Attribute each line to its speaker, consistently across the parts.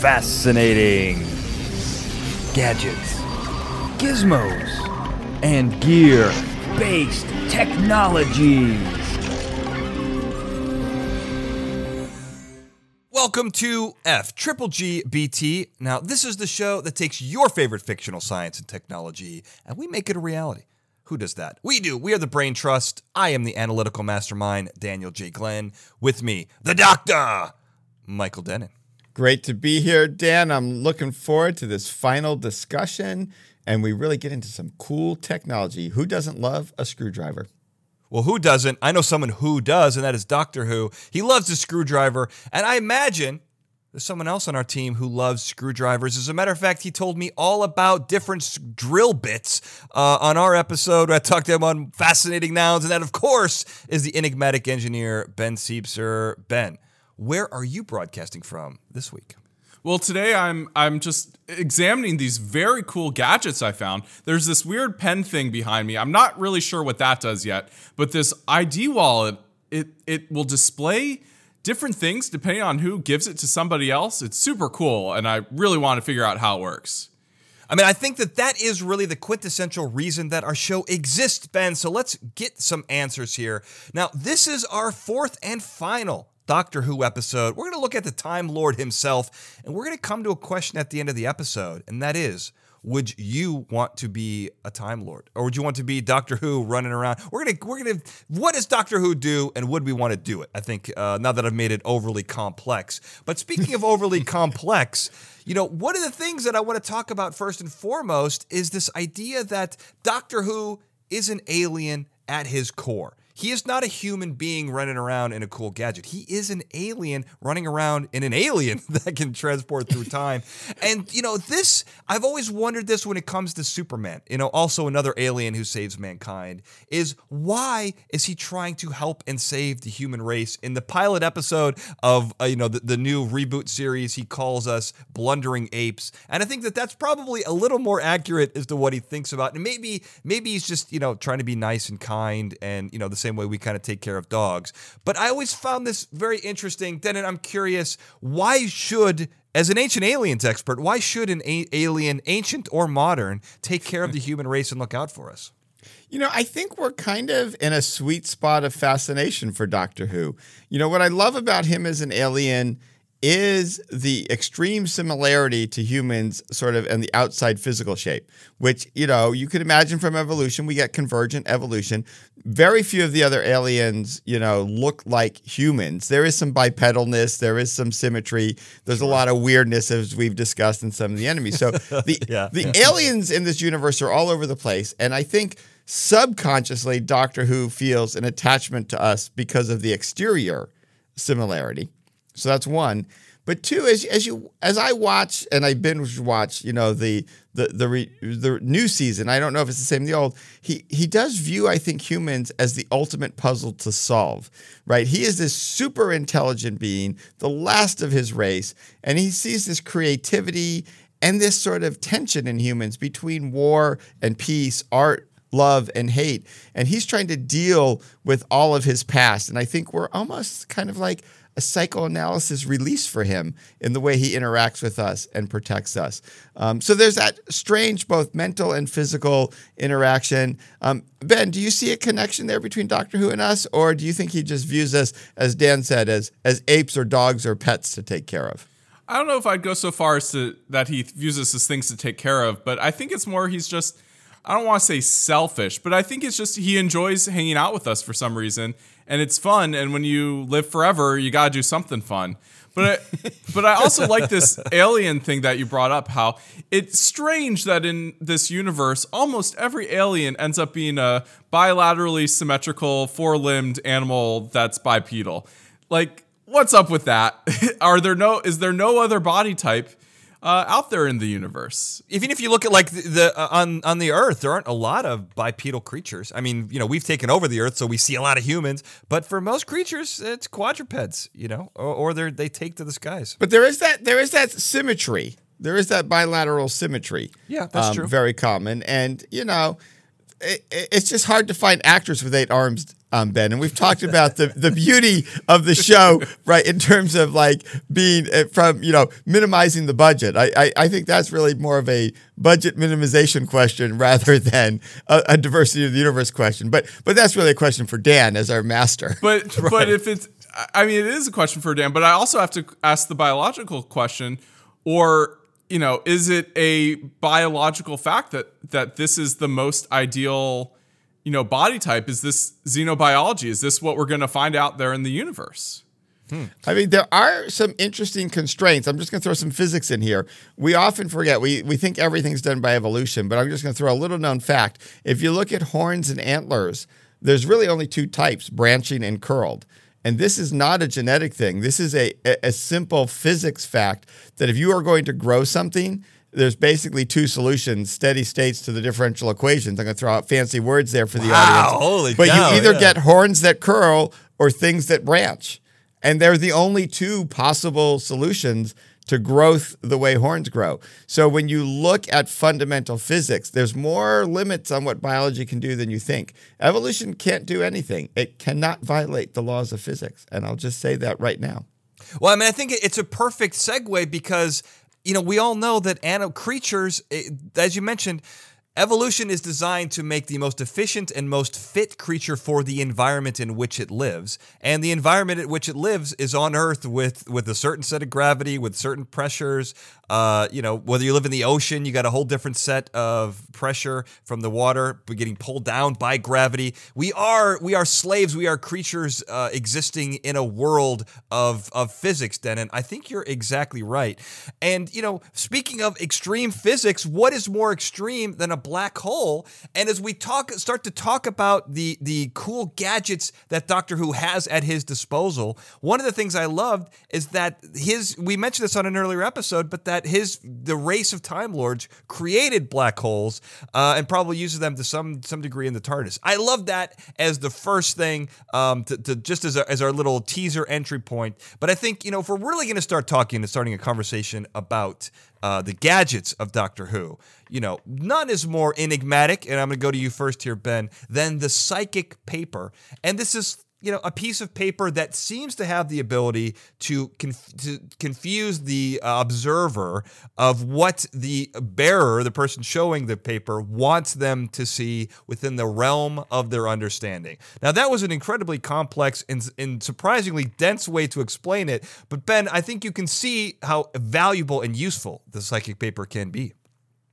Speaker 1: fascinating gadgets, gizmos, and gear based technologies.
Speaker 2: Welcome to F Triple G BT. Now, this is the show that takes your favorite fictional science and technology and we make it a reality. Who does that? We do. We are the Brain Trust. I am the analytical mastermind, Daniel J. Glenn. With me, the doctor, Michael Dennin.
Speaker 3: Great to be here, Dan. I'm looking forward to this final discussion and we really get into some cool technology. Who doesn't love a screwdriver?
Speaker 2: Well, who doesn't? I know someone who does, and that is Doctor Who. He loves the screwdriver, and I imagine there's someone else on our team who loves screwdrivers. As a matter of fact, he told me all about different drill bits uh, on our episode. I talked to him on fascinating nouns, and that, of course, is the enigmatic engineer Ben Siepser. Ben, where are you broadcasting from this week?
Speaker 4: Well, today I'm I'm just examining these very cool gadgets I found. There's this weird pen thing behind me. I'm not really sure what that does yet, but this ID wallet it it will display different things depending on who gives it to somebody else. It's super cool and I really want to figure out how it works.
Speaker 2: I mean, I think that that is really the quintessential reason that our show exists, Ben. So let's get some answers here. Now, this is our fourth and final Doctor Who episode, we're going to look at the Time Lord himself, and we're going to come to a question at the end of the episode, and that is would you want to be a Time Lord, or would you want to be Doctor Who running around? We're gonna, we're gonna. What does Doctor Who do, and would we want to do it? I think uh, now that I've made it overly complex. But speaking of overly complex, you know, one of the things that I want to talk about first and foremost is this idea that Doctor Who is an alien at his core. He is not a human being running around in a cool gadget. He is an alien running around in an alien that can transport through time. and, you know, this, I've always wondered this when it comes to Superman, you know, also another alien who saves mankind, is why is he trying to help and save the human race? In the pilot episode of, uh, you know, the, the new reboot series, he calls us blundering apes. And I think that that's probably a little more accurate as to what he thinks about. And maybe, maybe he's just, you know, trying to be nice and kind and, you know, the same way we kind of take care of dogs. But I always found this very interesting. Then I'm curious, why should as an ancient aliens expert, why should an a- alien, ancient or modern, take care of the human race and look out for us?
Speaker 3: You know, I think we're kind of in a sweet spot of fascination for Doctor Who. You know, what I love about him as an alien is the extreme similarity to humans sort of in the outside physical shape which you know you could imagine from evolution we get convergent evolution. Very few of the other aliens you know look like humans. There is some bipedalness there is some symmetry. There's a lot of weirdness as we've discussed in some of the enemies. So the yeah. the aliens in this universe are all over the place and i think subconsciously doctor who feels an attachment to us because of the exterior similarity so that's one. But two, as as you as I watch and I binge watch, you know the the the re, the new season. I don't know if it's the same the old. He he does view I think humans as the ultimate puzzle to solve. Right? He is this super intelligent being, the last of his race, and he sees this creativity and this sort of tension in humans between war and peace, art love and hate. And he's trying to deal with all of his past. And I think we're almost kind of like a psychoanalysis release for him in the way he interacts with us and protects us. Um, so there's that strange, both mental and physical interaction. Um, ben, do you see a connection there between Doctor Who and us, or do you think he just views us, as Dan said, as as apes or dogs or pets to take care of?
Speaker 4: I don't know if I'd go so far as to that he views us as things to take care of, but I think it's more he's just I don't want to say selfish, but I think it's just he enjoys hanging out with us for some reason and it's fun. And when you live forever, you got to do something fun. But I, but I also like this alien thing that you brought up. How it's strange that in this universe, almost every alien ends up being a bilaterally symmetrical, four-limbed animal that's bipedal. Like, what's up with that? Are there no? Is there no other body type? Uh, out there in the universe.
Speaker 2: Even if you look at like the, the uh, on on the Earth, there aren't a lot of bipedal creatures. I mean, you know, we've taken over the Earth, so we see a lot of humans. But for most creatures, it's quadrupeds. You know, or, or they they take to the skies.
Speaker 3: But there is that there is that symmetry. There is that bilateral symmetry.
Speaker 2: Yeah, that's um, true.
Speaker 3: Very common, and you know, it, it's just hard to find actors with eight arms um, Ben, and we've talked about the the beauty of the show, right? In terms of like being uh, from you know minimizing the budget. I, I I think that's really more of a budget minimization question rather than a, a diversity of the universe question. But but that's really a question for Dan as our master.
Speaker 4: But but if it's, I mean, it is a question for Dan. But I also have to ask the biological question, or you know, is it a biological fact that that this is the most ideal, you know, body type? Is this xenobiology? Is this what we're going to find out there in the universe? Hmm.
Speaker 3: I mean, there are some interesting constraints. I'm just going to throw some physics in here. We often forget, we, we think everything's done by evolution, but I'm just going to throw a little known fact. If you look at horns and antlers, there's really only two types branching and curled. And this is not a genetic thing. This is a, a simple physics fact that if you are going to grow something, there's basically two solutions, steady states to the differential equations. I'm going to throw out fancy words there for the
Speaker 2: Wow,
Speaker 3: audience.
Speaker 2: holy
Speaker 3: but
Speaker 2: cow,
Speaker 3: you either
Speaker 2: yeah.
Speaker 3: get horns that curl or things that branch. And they're the only two possible solutions to growth the way horns grow. So when you look at fundamental physics, there's more limits on what biology can do than you think. Evolution can't do anything. It cannot violate the laws of physics. And I'll just say that right now.
Speaker 2: Well, I mean, I think it's a perfect segue because you know we all know that animal creatures, eh, as you mentioned, evolution is designed to make the most efficient and most fit creature for the environment in which it lives, and the environment in which it lives is on Earth with with a certain set of gravity, with certain pressures. Uh, you know, whether you live in the ocean, you got a whole different set of pressure from the water, but getting pulled down by gravity. We are we are slaves. We are creatures uh, existing in a world of of physics. Dennin, I think you're exactly right. And you know, speaking of extreme physics, what is more extreme than a black hole? And as we talk, start to talk about the the cool gadgets that Doctor Who has at his disposal, one of the things I loved is that his. We mentioned this on an earlier episode, but that his the race of Time Lords created black holes uh, and probably uses them to some some degree in the TARDIS. I love that as the first thing, um, to, to just as, a, as our little teaser entry point. But I think you know if we're really going to start talking and starting a conversation about uh, the gadgets of Doctor Who, you know, none is more enigmatic, and I'm going to go to you first here, Ben, than the psychic paper. And this is you know, a piece of paper that seems to have the ability to, conf- to confuse the uh, observer of what the bearer, the person showing the paper, wants them to see within the realm of their understanding. Now, that was an incredibly complex and, and surprisingly dense way to explain it. But, Ben, I think you can see how valuable and useful the psychic paper can be.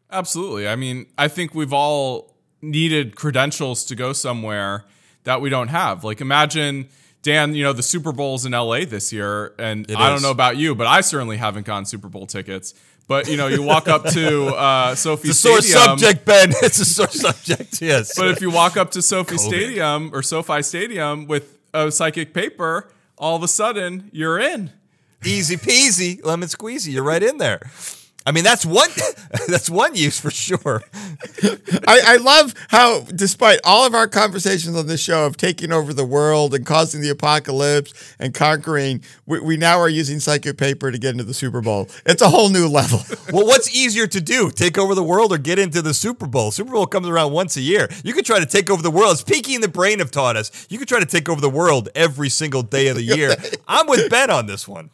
Speaker 4: Absolutely. I mean, I think we've all needed credentials to go somewhere that we don't have. Like imagine Dan, you know, the Super Bowl's in LA this year and I don't know about you, but I certainly haven't gotten Super Bowl tickets. But you know, you walk up to uh, SoFi
Speaker 2: It's a sore
Speaker 4: Stadium.
Speaker 2: subject, Ben. It's a sore subject, yes.
Speaker 4: But if you walk up to SoFi
Speaker 2: COVID.
Speaker 4: Stadium or SoFi Stadium with a psychic paper, all of a sudden you're in.
Speaker 2: easy peasy, lemon squeezy. You're right in there. I mean, that's one. that's one use for sure.
Speaker 3: I, I love how, despite all of our conversations on this show of taking over the world and causing the apocalypse and conquering, we, we now are using psychic paper to get into the Super Bowl. It's a whole new level.
Speaker 2: Well, what's easier to do? Take over the world or get into the Super Bowl? Super Bowl comes around once a year. You could try to take over the world. As Pinky and the Brain have taught us, you could try to take over the world every single day of the year. I'm with Ben on this one.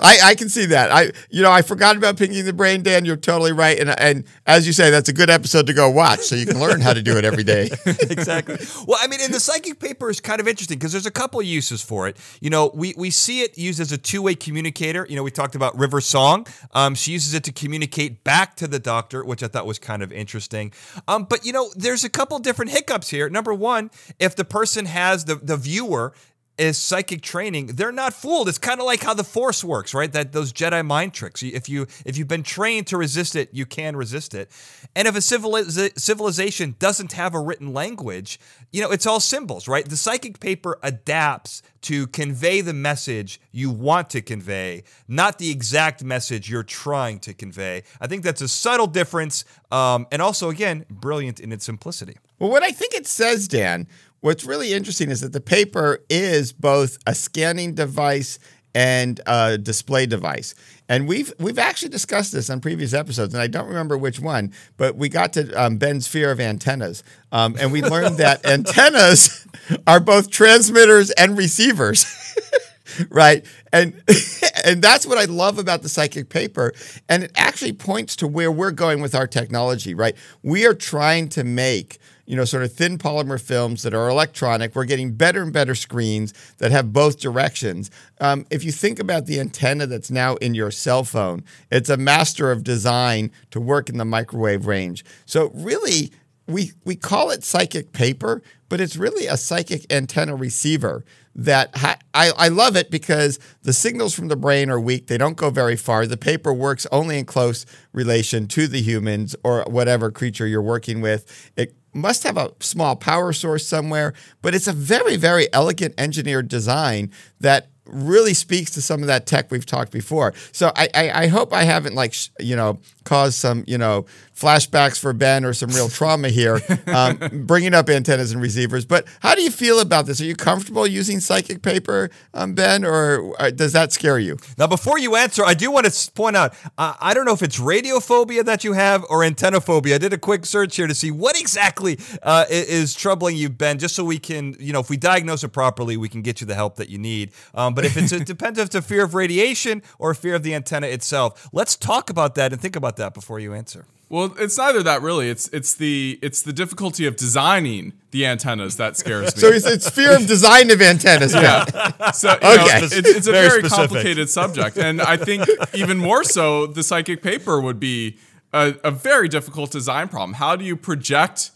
Speaker 3: I, I can see that. I you know I forgot about picking the brain, Dan. You're totally right, and and as you say, that's a good episode to go watch, so you can learn how to do it every day.
Speaker 2: exactly. Well, I mean, and the psychic paper is kind of interesting because there's a couple uses for it. You know, we we see it used as a two-way communicator. You know, we talked about River Song. Um, she uses it to communicate back to the doctor, which I thought was kind of interesting. Um, but you know, there's a couple different hiccups here. Number one, if the person has the the viewer is psychic training, they're not fooled. It's kind of like how the Force works, right? That those Jedi mind tricks. If you if you've been trained to resist it, you can resist it. And if a civiliza- civilization doesn't have a written language, you know, it's all symbols, right? The psychic paper adapts to convey the message you want to convey, not the exact message you're trying to convey. I think that's a subtle difference, um, and also again, brilliant in its simplicity.
Speaker 3: Well, what I think it says, Dan, what's really interesting is that the paper is both a scanning device and a display device. And we've we've actually discussed this on previous episodes, and I don't remember which one, but we got to um, Ben's fear of antennas, um, and we learned that antennas are both transmitters and receivers. right and and that's what i love about the psychic paper and it actually points to where we're going with our technology right we are trying to make you know sort of thin polymer films that are electronic we're getting better and better screens that have both directions um, if you think about the antenna that's now in your cell phone it's a master of design to work in the microwave range so really we we call it psychic paper, but it's really a psychic antenna receiver that ha- I, I love it because the signals from the brain are weak. They don't go very far. The paper works only in close relation to the humans or whatever creature you're working with. It must have a small power source somewhere, but it's a very, very elegant engineered design that really speaks to some of that tech we've talked before. So I, I, I hope I haven't like sh- you know caused some you know flashbacks for Ben or some real trauma here, um, bringing up antennas and receivers. But how do you feel about this? Are you comfortable using psychic paper, um, Ben, or uh, does that scare you?
Speaker 2: Now, before you answer, I do want to point out uh, I don't know if it's radiophobia that you have or antennophobia. I did a quick search here to see what exactly uh, is troubling you, Ben, just so we can, you know, if we diagnose it properly, we can get you the help that you need. Um, but if it's it depends if it's a fear of radiation or fear of the antenna itself, let's talk about that and think about that before you answer.
Speaker 4: Well, it's neither that really. It's it's the it's the difficulty of designing the antennas that scares me.
Speaker 3: So it's, it's fear of design of antennas.
Speaker 4: yeah. So you know,
Speaker 3: Okay.
Speaker 4: it's, it's a
Speaker 2: Very
Speaker 4: very, complicated subject, and I think even more so, the psychic paper would be a, a very difficult design problem. How do you project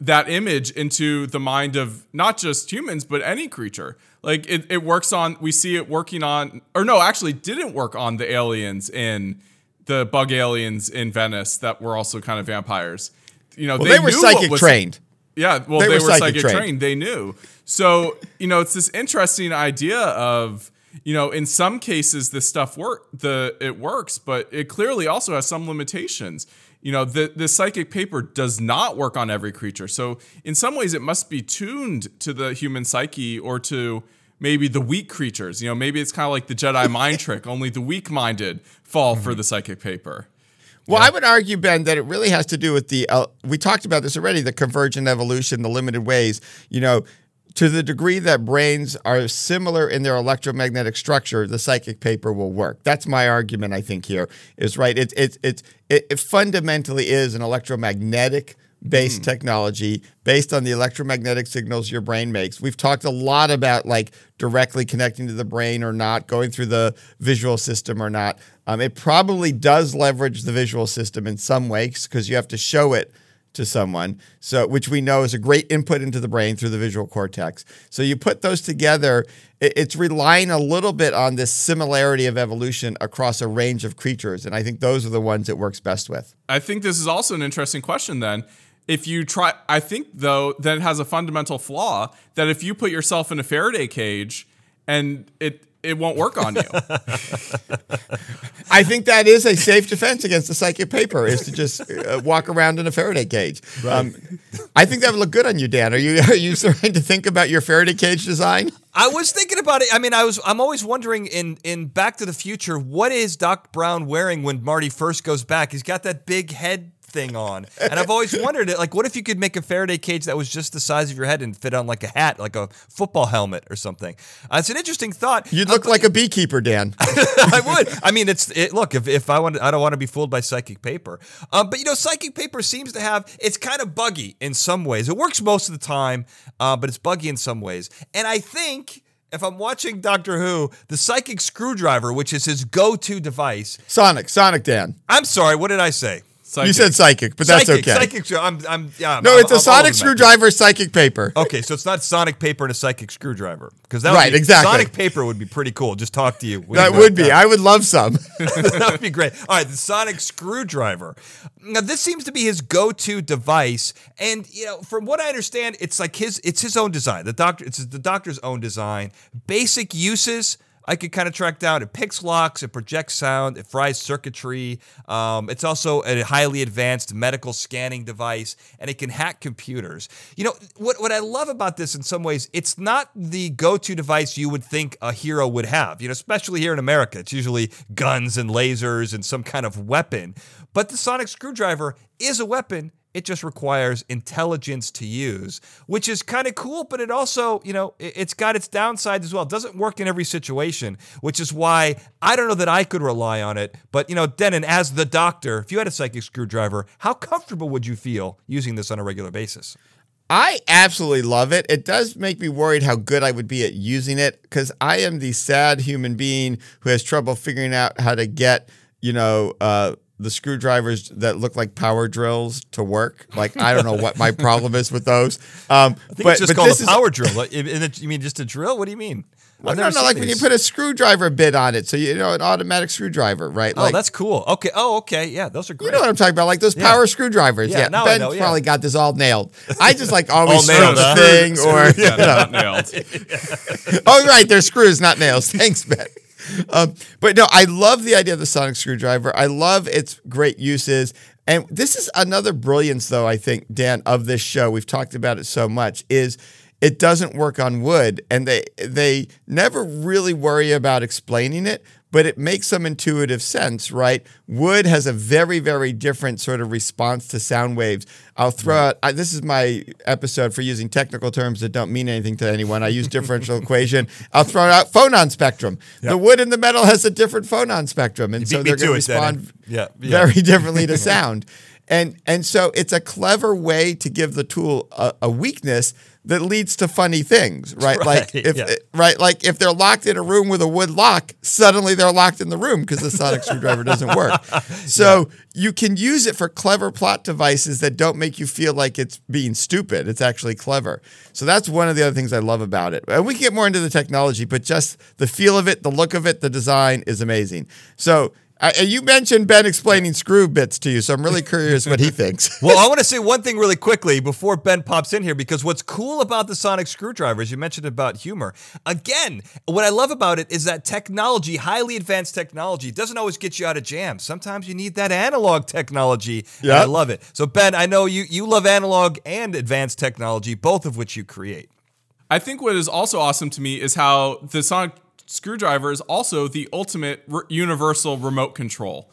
Speaker 4: that image into the mind of not just humans but any creature? Like it, it works on. We see it working on, or no, actually, didn't work on the aliens in the bug aliens in Venice that were also kind of vampires. You know,
Speaker 3: Well, they, were
Speaker 4: knew what
Speaker 3: psychic
Speaker 4: was-
Speaker 3: trained.
Speaker 4: yeah, well,
Speaker 3: They
Speaker 4: they,
Speaker 3: were
Speaker 4: were,
Speaker 3: psychic
Speaker 4: psychic,
Speaker 3: trained.
Speaker 4: trained. They knew. So, you know, it's this interesting idea of, you know, in some cases this stuff work the it works, but it clearly also has some limitations. You know, the the psychic paper does not work on every creature. So, in some ways it must be tuned to the human psyche or to maybe the weak creatures. You know, maybe it's kind of like the Jedi mind trick, only the weak-minded fall for the psychic paper.
Speaker 3: Well, I would argue, Ben, that it really has to do with the. Uh, we talked about this already the convergent evolution, the limited ways. You know, to the degree that brains are similar in their electromagnetic structure, the psychic paper will work. That's my argument. I think here is right. It it it it, it fundamentally is an electromagnetic based technology based on the electromagnetic signals your brain makes. We've talked a lot about like directly connecting to the brain or not, going through the visual system or not. Um, it probably does leverage the visual system in some ways because you have to show it to someone. So, which we know is a great input into the brain through the visual cortex. So you put those together. it- It's relying a little bit on this similarity of evolution across a range of creatures, and I think those are the ones it works best with.
Speaker 4: I think this is also an interesting question then. If you try, I think though that it has a fundamental flaw that if you put yourself in a Faraday cage and it it won't work on you.
Speaker 3: I think that is a safe defense against the psychic paper is to just uh, walk around in a Faraday cage. Um, I think that would look good on you, Dan. Are you are you starting to think about your Faraday cage design?
Speaker 2: I was thinking about it. I mean, I was. I'm always wondering in in Back to the Future, what is Doc Brown wearing when Marty first goes back? He's got that big head thing on, and I've always wondered, it like, what if you could make a Faraday cage that was just the size of your head and fit on like a hat, like a football helmet or something? Uh, it's an interesting thought.
Speaker 3: You'd look like a beekeeper, Dan.
Speaker 2: I would. I mean, it's it, look. If, if I want, I don't want to be fooled by psychic paper. Um, but you know, psychic paper seems to have. It's kind of buggy in some ways. It works most of the time, uh, but it's buggy in some ways. And I think if I'm watching Doctor Who, the psychic screwdriver, which is his go-to device.
Speaker 3: Sonic, Sonic, Dan.
Speaker 2: I'm sorry. What did I say?
Speaker 3: You said psychic, but that's okay.
Speaker 2: Psychic. I'm. I'm. Yeah.
Speaker 3: No,
Speaker 2: I'm-
Speaker 3: it's a
Speaker 2: I'm
Speaker 3: sonic screwdriver, psychic paper.
Speaker 2: Okay, so it's not sonic paper and a psychic screwdriver because that
Speaker 3: Right,
Speaker 2: be-
Speaker 3: exactly.
Speaker 2: Sonic paper would be pretty cool. Just talk to you.
Speaker 3: That would be.
Speaker 2: out.
Speaker 3: I would love some.
Speaker 2: that would be great. All right, the sonic screwdriver. Now this seems to be his go-to device, and you know, from what I understand, it's like his it's his own design. The doctor, it's the doctor's own design. Basic uses. I could kind of track down. It picks locks, it projects sound, it fries circuitry. Um, it's also a highly advanced medical scanning device, and it can hack computers. You know what? What I love about this, in some ways, it's not the go-to device you would think a hero would have. You know, especially here in America, it's usually guns and lasers and some kind of weapon. But the sonic screwdriver is a weapon it just requires intelligence to use, which is kind of cool, but it also, you know, it's got its downsides as well. It doesn't work in every situation, which is why I don't know that I could rely on it. But, you know, Dennin, as the doctor, if you had a psychic screwdriver, how comfortable would you feel using this on a regular basis?
Speaker 3: I absolutely love it. It does make me worried how good I would be at using it because I am the sad human being who has trouble figuring out how to get, you know, uh, the screwdrivers that look like power drills to work. Like I don't know what my problem is with those. Um,
Speaker 2: I think but, it's just called a power is, drill. you mean just a drill? What do you mean?
Speaker 3: Well, no, no, like these. when you put a screwdriver bit on it, so you know an automatic screwdriver, right?
Speaker 2: Oh,
Speaker 3: like,
Speaker 2: that's cool. Okay. Oh, okay. Yeah, those are great.
Speaker 3: You know what I'm talking about, like those power yeah. screwdrivers. Yeah, yeah. Ben know, yeah. probably got this all nailed. I just like always nailed, huh? thing or
Speaker 4: yeah, not nailed.
Speaker 3: oh, right, they're screws, not nails. Thanks, Ben. Um, but no, I love the idea of the sonic screwdriver. I love its great uses. And this is another brilliance, though, I think, Dan, of this show. We've talked about it so much, is it doesn't work on wood. And they they never really worry about explaining it but it makes some intuitive sense, right? Wood has a very, very different sort of response to sound waves. I'll throw out, I, this is my episode for using technical terms that don't mean anything to anyone. I use differential equation. I'll throw out phonon spectrum. Yep. The wood and the metal has a different phonon spectrum. And so they're going to respond yeah, yeah. very differently to sound. And, and so it's a clever way to give the tool a, a weakness that leads to funny things, right? right like if yeah. Eh, right, like if they're locked in a room with a wood lock, suddenly they're locked in the room because the sonic screwdriver doesn't work. So yeah. you can use it for clever plot devices that don't make you feel like it's being stupid. It's actually clever. So that's one of the other things I love about it. And we can get more into the technology, but just the feel of it, the look of it, the design is amazing. So uh, you mentioned Ben explaining screw bits to you, so I'm really curious what he thinks.
Speaker 2: well, I want to say one thing really quickly before Ben pops in here, because what's cool about the sonic screwdrivers, you mentioned about humor. Again, what I love about it is that technology, highly advanced technology, doesn't always get you out of jams. Sometimes you need that analog technology. Yeah, I love it. So Ben, I know you you love analog and advanced technology, both of which you create.
Speaker 4: I think what is also awesome to me is how the sonic screwdriver is also the ultimate re- universal remote control.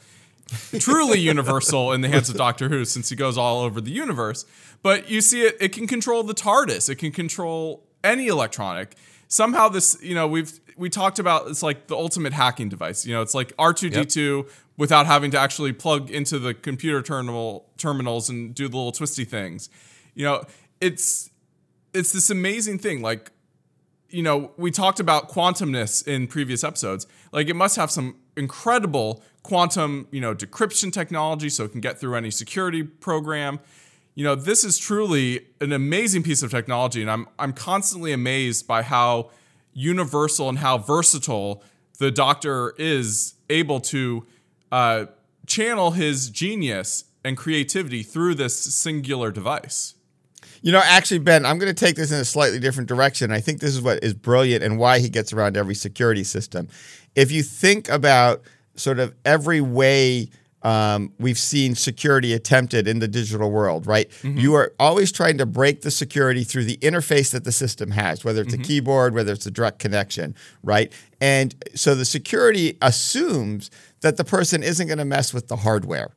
Speaker 4: Truly universal in the hands of Doctor Who, since he goes all over the universe. But you see it, it can control the TARDIS, it can control any electronic. Somehow, this, you know, we've we talked about it's like the ultimate hacking device. You know, it's like R2D2 yep. without having to actually plug into the computer terminal terminals and do the little twisty things. You know, it's it's this amazing thing. Like you know, we talked about quantumness in previous episodes. Like it must have some incredible quantum, you know, decryption technology so it can get through any security program. You know, this is truly an amazing piece of technology and I'm I'm constantly amazed by how universal and how versatile the doctor is able to uh, channel his genius and creativity through this singular device.
Speaker 3: You know, actually, Ben, I'm going to take this in a slightly different direction. I think this is what is brilliant and why he gets around every security system. If you think about sort of every way um, we've seen security attempted in the digital world, right? Mm-hmm. You are always trying to break the security through the interface that the system has, whether it's mm-hmm. a keyboard, whether it's a direct connection, right? And so the security assumes that the person isn't going to mess with the hardware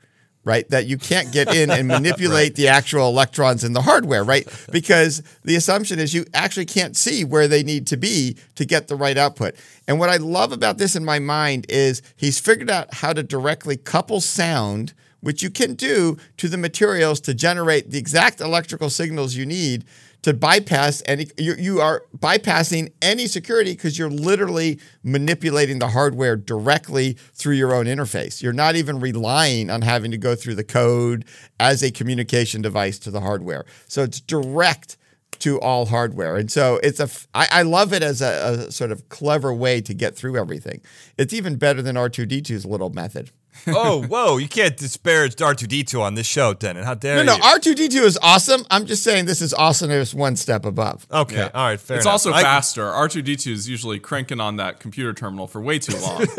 Speaker 3: right? That you can't get in and manipulate right. the actual electrons in the hardware, right? Because the assumption is you actually can't see where they need to be to get the right output. And what I love about this in my mind is he's figured out how to directly couple sound, which you can do, to the materials to generate the exact electrical signals you need to bypass any you, you are bypassing any security because you're literally manipulating the hardware directly through your own interface. You're not even relying on having to go through the code as a communication device to the hardware. So it's direct to all hardware. And so it's a i, I love it as a, a sort of clever way to get through everything. It's even better than r2d2's little method
Speaker 2: oh, whoa! You can't disparage R2D2 on this show, Dennin. How dare
Speaker 3: No,
Speaker 2: you?
Speaker 3: no, no, R2D2 is awesome. I'm just saying this is awesome. It's one step above.
Speaker 2: okay,
Speaker 4: Yeah.
Speaker 2: all right, fair
Speaker 4: it's
Speaker 2: enough.
Speaker 4: also
Speaker 2: I-
Speaker 4: faster. R2D2 is usually cranking on that computer terminal for way too long.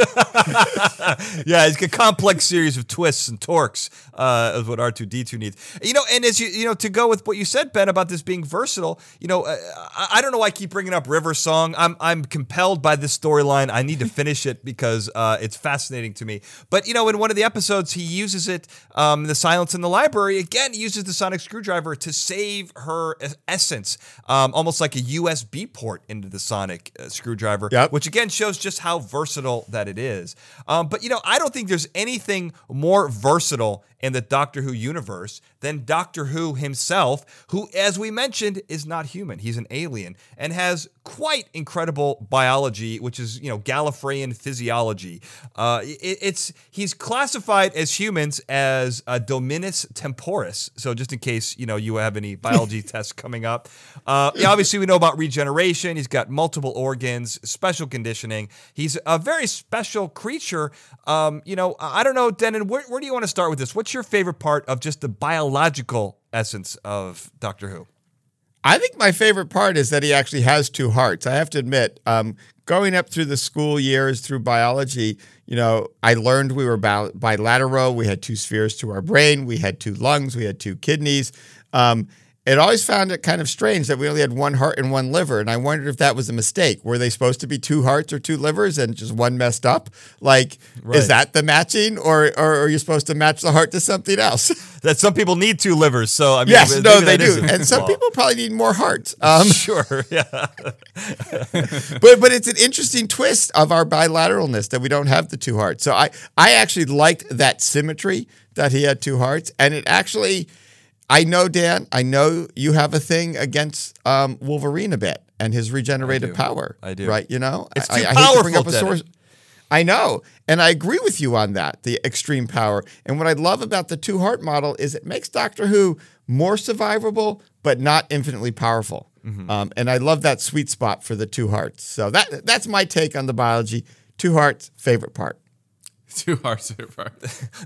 Speaker 2: Yeah, it's a complex series of twists and torques uh, is what R2D2 needs. You know, and as you you know, to go with what you said, Ben, about this being versatile, you know, uh, I, I don't know why I keep bringing up River Song. I'm I'm compelled by this storyline. I need to finish it because uh, it's fascinating to me. But you know, in one of the episodes, he uses it, um, the silence in the library. Again, uses the sonic screwdriver to save her essence, um, almost like a USB port into the sonic uh, screwdriver,
Speaker 3: Yep.
Speaker 2: which again shows just how versatile that it is. Um, but you know, I don't think there's anything more versatile in the Doctor Who universe than Doctor Who himself, who, as we mentioned, is not human. He's an alien and has quite incredible biology, which is you know Gallifreyan physiology. Uh, it- it's he's classified as humans as uh, Dominus temporis. So just in case you know you have any biology tests coming up, uh, obviously we know about regeneration. He's got multiple organs, special conditioning. He's a very special creature. Um, you know, I don't know, Dennin. Where, where do you want to start with this? What's your favorite part of just the biological essence of Doctor Who?
Speaker 3: I think my favorite part is that he actually has two hearts. I have to admit, um, going up through the school years through biology, you know, I learned we were bi- bilateral. We had two spheres to our brain. We had two lungs. We had two kidneys. Um, it always found it kind of strange that we only had one heart and one liver, and I wondered if that was a mistake. Were they supposed to be two hearts or two livers, and just one messed up? Like,
Speaker 2: Right.
Speaker 3: is that the matching, or, or are you supposed to match the heart to something else?
Speaker 2: That some people need two livers. So I mean,
Speaker 3: yes, no, they do, and some
Speaker 2: flaw.
Speaker 3: people probably need more hearts. Um,
Speaker 2: sure, yeah.
Speaker 3: but but it's an interesting twist of our bilateralness that we don't have the two hearts. So I I actually liked that symmetry that he had two hearts, and it actually, I know Dan, I know you have a thing against um, Wolverine a bit and his regenerative
Speaker 2: do.
Speaker 3: power.
Speaker 2: I do.
Speaker 3: right? You know,
Speaker 2: It's
Speaker 3: I,
Speaker 2: too
Speaker 3: I, I hate to bring
Speaker 2: powerful,
Speaker 3: up a source. I know. And I agree with you on that, the extreme power. And what I love about the two heart model is it makes Doctor Who more survivable, but not infinitely powerful.
Speaker 2: Mm-hmm.
Speaker 3: Um, and I love that sweet spot for the two hearts. So that that's my take on the biology. Two hearts, favorite part.
Speaker 4: Too hard to part.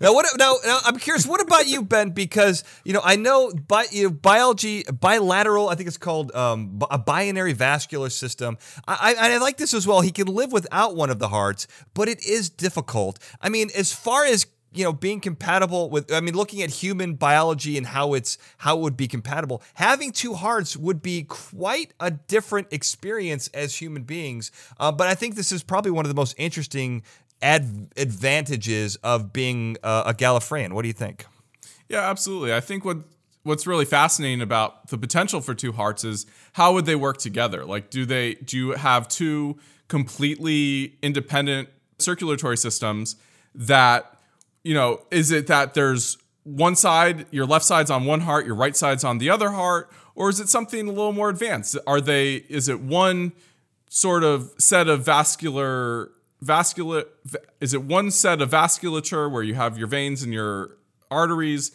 Speaker 2: Now, what? Now, now, I'm curious. What about you, Ben? Because you know, I know, bi- you know, biology, bilateral. I think it's called um, binary vascular system. I, I, I like this as well. He can live without one of the hearts, but it is difficult. I mean, as far as you know, being compatible with. I mean, looking at human biology and how it's how it would be compatible. Having two hearts would be quite a different experience as human beings. Uh, but I think this is probably one of the most interesting. Ad- advantages of being uh, a Gallifreyan. What do you think?
Speaker 4: Yeah, absolutely. I think what what's really fascinating about the potential for two hearts is how would they work together? Like, do they do you have two completely independent circulatory systems that you know? Is it that there's one side, your left side's on one heart, your right side's on the other heart, or is it something a little more advanced? Are they? Is it one sort of set of vascular vascular is it one set of vasculature where you have your veins and your arteries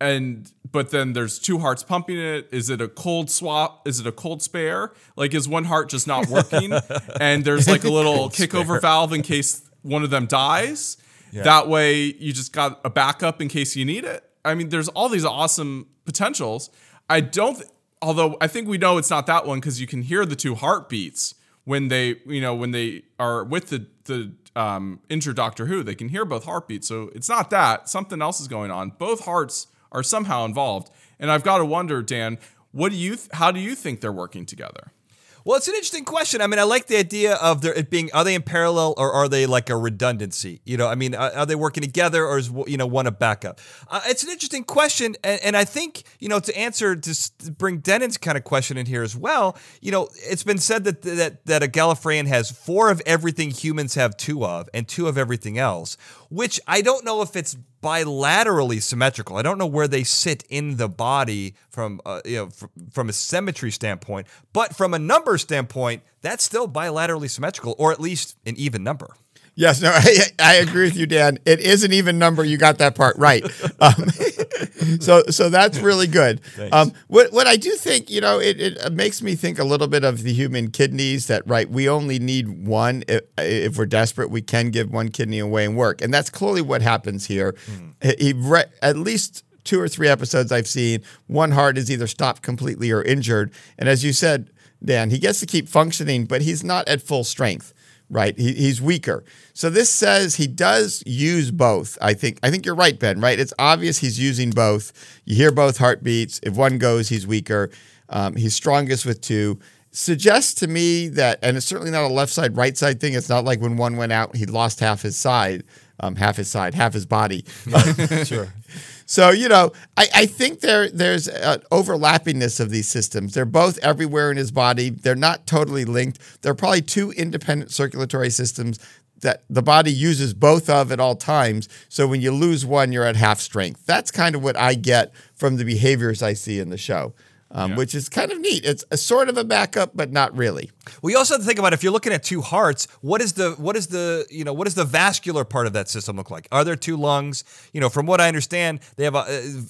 Speaker 4: and but then there's two hearts pumping it? Is it a cold swap is it a cold spare? Like is one heart just not working? And there's like a little kickover valve in case one of them dies. That way you just got a backup in case you need it. I mean there's all these awesome potentials. I don't th- although i think we know it's not that one because you can hear the two heartbeats when they you know when they are with the the um, injured Doctor Who, they can hear both heartbeats. So it's not that something else is going on. Both hearts are somehow involved, and I've got to wonder, Dan, what do you? Th- how do you think they're working together?
Speaker 2: Well, it's an interesting question. I mean, I like the idea of there it being are they in parallel or are they like a redundancy? You know, I mean, are, are they working together or is you know one a backup? Uh, it's an interesting question, and, and I think you know to answer to, bring Dennin's kind of question in here as well. You know, it's been said that that that a Gallifreyan has four of everything humans have two of, and two of everything else. Which I don't know if it's bilaterally symmetrical. I don't know where they sit in the body from uh, you know fr- from a symmetry standpoint, but from a number standpoint, that's still bilaterally symmetrical, or at least an even number.
Speaker 3: Yes, no, I, I agree with you, Dan. It is an even number. You got that part right. Um, so so that's really good. Um, what what I do think, you know, it, it makes me think a little bit of the human kidneys. That right, we only need one. If, if we're desperate, we can give one kidney away and work, and that's clearly what happens here. He, he re- at least two or three episodes I've seen, one heart is either stopped completely or injured, and as you said, Dan, he gets to keep functioning, but he's not at full strength right? He, he's weaker. So this says he does use both. I think I think you're right, Ben. Right? It's obvious he's using both. You hear both heartbeats. If one goes, he's weaker. Um, he's strongest with two. Suggests to me that, and it's certainly not a left side right side thing. It's not like when one went out, he lost half his side, um, half his side, half his body.
Speaker 2: sure.
Speaker 3: So you know, I, I think there there's an overlappingness of these systems. They're both everywhere in his body. They're not totally linked. They're probably two independent circulatory systems that the body uses both of at all times. So when you lose one, you're at half strength. That's kind of what I get from the behaviors I see in the show um,
Speaker 4: Yeah.
Speaker 3: which is kind of neat. It's a sort of a backup, but not really.
Speaker 2: Well, you also have to think about if you're looking at two hearts, what is the what is the you know what is the vascular part of that system look like? Are there two lungs? You know, from what I understand, they have a,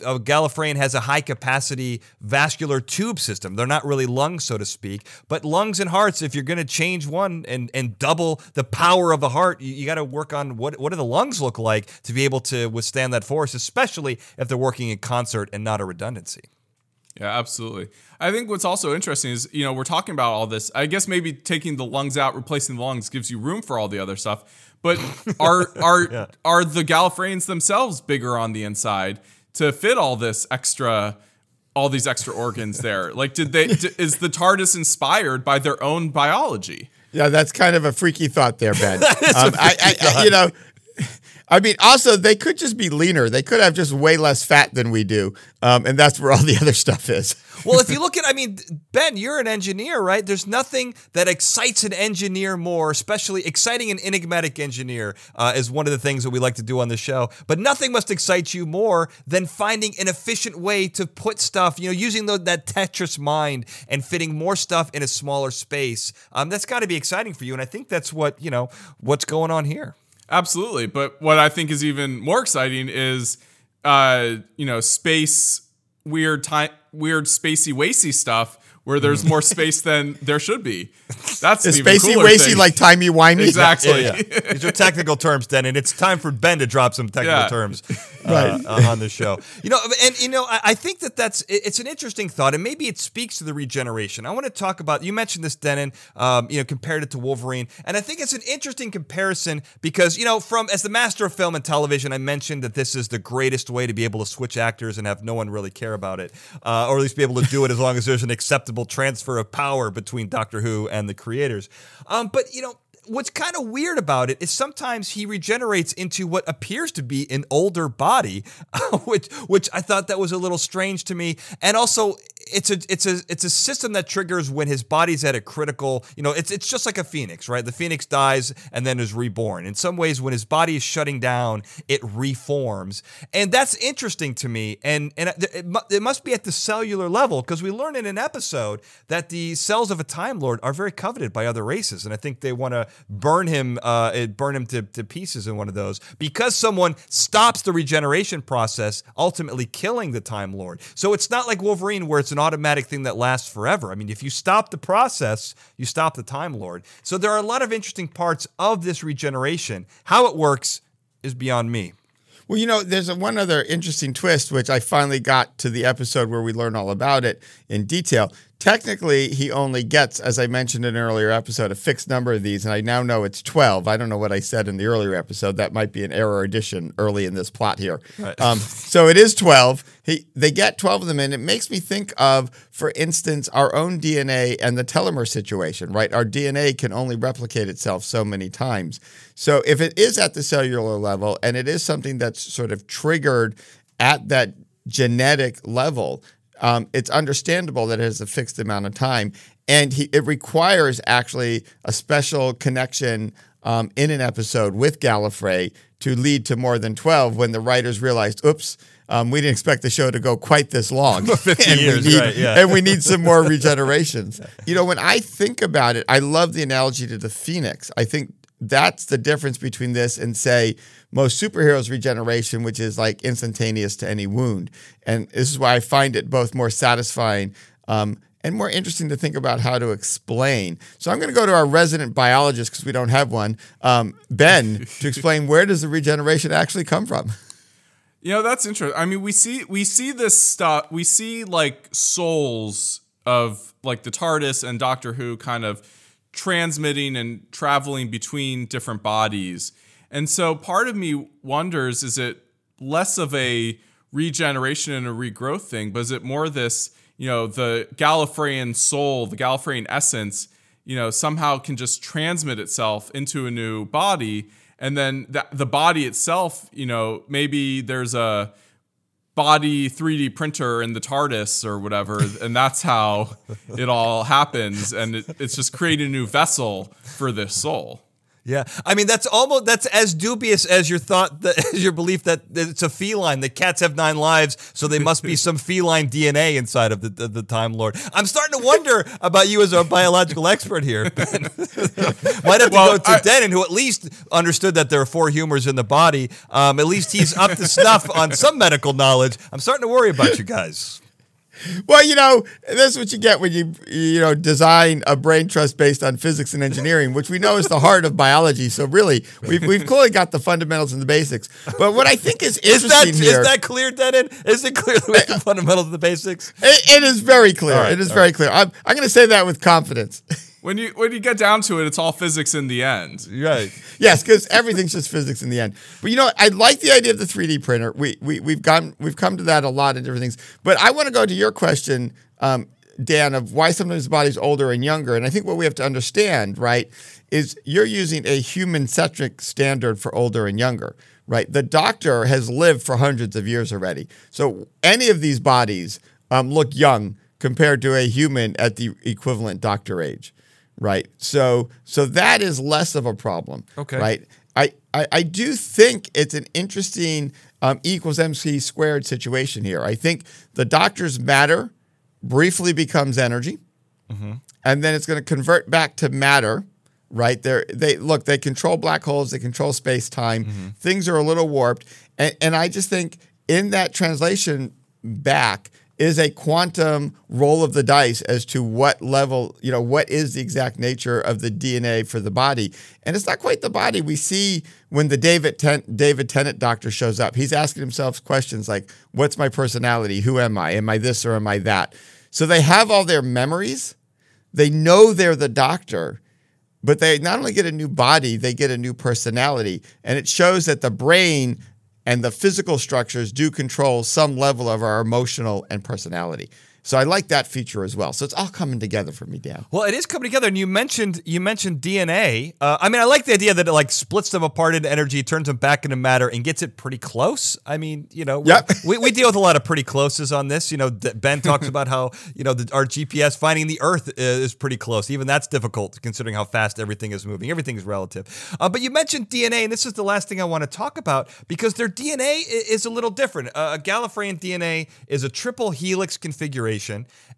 Speaker 2: a Gallifreyan has a high capacity vascular tube system. They're not really lungs, so to speak, but lungs and hearts. If you're going to change one and and double the power of the heart, you, you got to work on what what do the lungs look like to be able to withstand that force, especially if they're working in concert and not a redundancy.
Speaker 4: Yeah, absolutely. I think what's also interesting is, you know, we're talking about all this. I guess maybe taking the lungs out, replacing the lungs gives you room for all the other stuff. But are are are the Gallifreyans themselves bigger on the inside to fit all this extra all these extra organs there? Like did they d- is the TARDIS inspired by their own biology?
Speaker 3: Yeah, that's kind of a freaky thought there, Ben. um, I, I, I, you know, I mean, also they could just be leaner. They could have just way less fat than we do, um, and that's where all the other stuff is.
Speaker 2: Well, if you look at, I mean, Ben, you're an engineer, right? There's nothing that excites an engineer more, especially exciting an enigmatic engineer uh, is one of the things that we like to do on the show. But nothing must excite you more than finding an efficient way to put stuff, you know, using the, that Tetris mind and fitting more stuff in a smaller space. Um, that's got to be exciting for you, and I think that's what you know what's going on here.
Speaker 4: Absolutely. But what I think is even more exciting is, uh, you know, space weird time, weird spacey wacy stuff where there's more space than there should be. That's
Speaker 3: Is
Speaker 4: an even
Speaker 3: spacey
Speaker 4: cooler
Speaker 3: wacy
Speaker 4: thing.
Speaker 3: like timey wimey?
Speaker 4: exactly. yeah.
Speaker 2: These are technical terms, Den, and it's time for Ben to drop some technical
Speaker 4: Yeah.
Speaker 2: terms uh, uh, on the show. You know, and you know, I, I think that that's it's an interesting thought, and maybe it speaks to the regeneration. I want to talk about. You mentioned this, Dennin. Um, you know, compared it to Wolverine, and I think it's an interesting comparison because you know, from as the master of film and television, I mentioned that this is the greatest way to be able to switch actors and have no one really care about it, uh, or at least be able to do it as long as there's an acceptable transfer of power between Doctor Who and the creators. Um, but you know what's kind of weird about it is sometimes he regenerates into what appears to be an older body, which which I thought that was a little strange to me. And also, it's a it's a it's a system that triggers when his body's at a critical. You know, it's it's just like a phoenix, right? The phoenix dies and then is reborn. In some ways, when his body is shutting down, it reforms, and that's interesting to me. And and it, it must be at the cellular level because we learn in an episode that the cells of a Time Lord are very coveted by other races, and I think they want to burn him, uh, burn him to, to pieces in one of those because someone stops the regeneration process, ultimately killing the Time Lord. So it's not like Wolverine where it's an automatic thing that lasts forever. I mean, if you stop the process, you stop the Time Lord. So there are a lot of interesting parts of this regeneration. How it works is beyond me.
Speaker 3: Well, you know, there's a, one other interesting twist, which I finally got to the episode where we learn all about it in detail. Technically, he only gets, as I mentioned in an earlier episode, a fixed number of these, and I now know it's 12. I don't know what I said in the earlier episode. That might be an error addition early in this plot here. Um, so it is 12. He, they get 12 of them, and it makes me think of, for instance, our own DNA and the telomere situation, right? Our DNA can only replicate itself so many times. So if it is at the cellular level and it is something that's sort of triggered at that genetic level, um, it's understandable that it has a fixed amount of time. And he, it requires actually a special connection um, in an episode with Gallifrey to lead to more than 12 when the writers realized, oops, um, we didn't expect the show to go quite this long.
Speaker 2: 50
Speaker 3: and
Speaker 2: years,
Speaker 3: we need,
Speaker 2: right, yeah.
Speaker 3: And we need some more regenerations. You know, when I think about it, I love the analogy to the phoenix. I think that's the difference between this and say most superheroes regeneration, which is like instantaneous to any wound. And this is why I find it both more satisfying um, and more interesting to think about how to explain. So I'm going to go to our resident biologist because we don't have one, um, Ben, to explain where does the regeneration actually come from.
Speaker 4: You know, that's interesting. I mean, we see we see this stuff. We see like souls of like the TARDIS and Doctor Who kind of transmitting and traveling between different bodies. And so part of me wonders is it less of a regeneration and a regrowth thing, but is it more this, you know, the Gallifreyan soul, the Gallifreyan essence, you know, somehow can just transmit itself into a new body and then the, the body itself, you know, maybe there's a body 3D printer in the TARDIS or whatever, and that's how it all happens, and it, it's just creating a new vessel for this soul.
Speaker 2: Yeah, I mean that's almost that's as dubious as your thought that as your belief that, that it's a feline. That cats have nine lives, so they must be some feline DNA inside of the, the, the Time Lord. I'm starting to wonder about you as a biological expert here. Might have to
Speaker 4: Well,
Speaker 2: go to
Speaker 4: I-
Speaker 2: Dennin, who at least understood that there are four humors in the body. Um, at least he's up to snuff on some medical knowledge. I'm starting to worry about you guys.
Speaker 3: Well, you know, that's what you get when you you know design a brain trust based on physics and engineering, which we know is the heart of biology. So really, we've we've clearly got the fundamentals and the basics. But what I think is
Speaker 2: Is that
Speaker 3: interesting here,
Speaker 2: is that clear, Dennin? Is it clear that we have the uh, fundamentals of the basics?
Speaker 3: it, it is very clear.
Speaker 2: Right,
Speaker 3: it is very clear. I'm I'm going to say that with confidence.
Speaker 4: When you when you get down to it, it's all physics in the end.
Speaker 2: Right.
Speaker 3: yes, because everything's just physics in the end. But you know, I like the idea of the 3D printer. We we we've gone we've come to that a lot in different things. But I want to go to your question, um, Dan, of why sometimes the body's older and younger. And I think what we have to understand, right, is you're using a human centric standard for older and younger. Right, the doctor has lived for hundreds of years already. So any of these bodies um, look young compared to a human at the equivalent doctor age right? So so that is less of a problem.
Speaker 2: Okay.
Speaker 3: Right. I, I, I do think it's an interesting um, E equals MC squared situation here. I think the doctor's matter briefly becomes energy, and then it's going to convert back to matter. Right there, they look. They control black holes. They control space time. Things are a little warped, and, and I just think in that translation back is a quantum roll of the dice as to what level, you know, what is the exact nature of the DNA for the body. And it's not quite the body. We see when the David Ten- David Tennant doctor shows up, he's asking himself questions like, what's my personality? Who am I? Am I this or am I that? So they have all their memories. They know they're the doctor, but they not only get a new body, they get a new personality. And it shows that the brain and the physical structures do control some level of our emotional and personality. So I like that feature as well. So it's all coming together for me, Dan.
Speaker 2: Well, it is coming together, and you mentioned you mentioned DNA. Uh, I mean, I like the idea that it like splits them apart into energy, turns them back into matter, and gets it pretty close. I mean, you know,
Speaker 3: Yep.
Speaker 2: we, we deal with a lot of pretty closes on this. You know, Ben talks about how you know the, our GPS finding the Earth is pretty close. Even that's difficult considering how fast everything is moving. Everything is relative. Uh, but you mentioned DNA, and this is the last thing I want to talk about because their DNA is a little different. Uh, a Gallifreyan DNA is a triple helix configuration,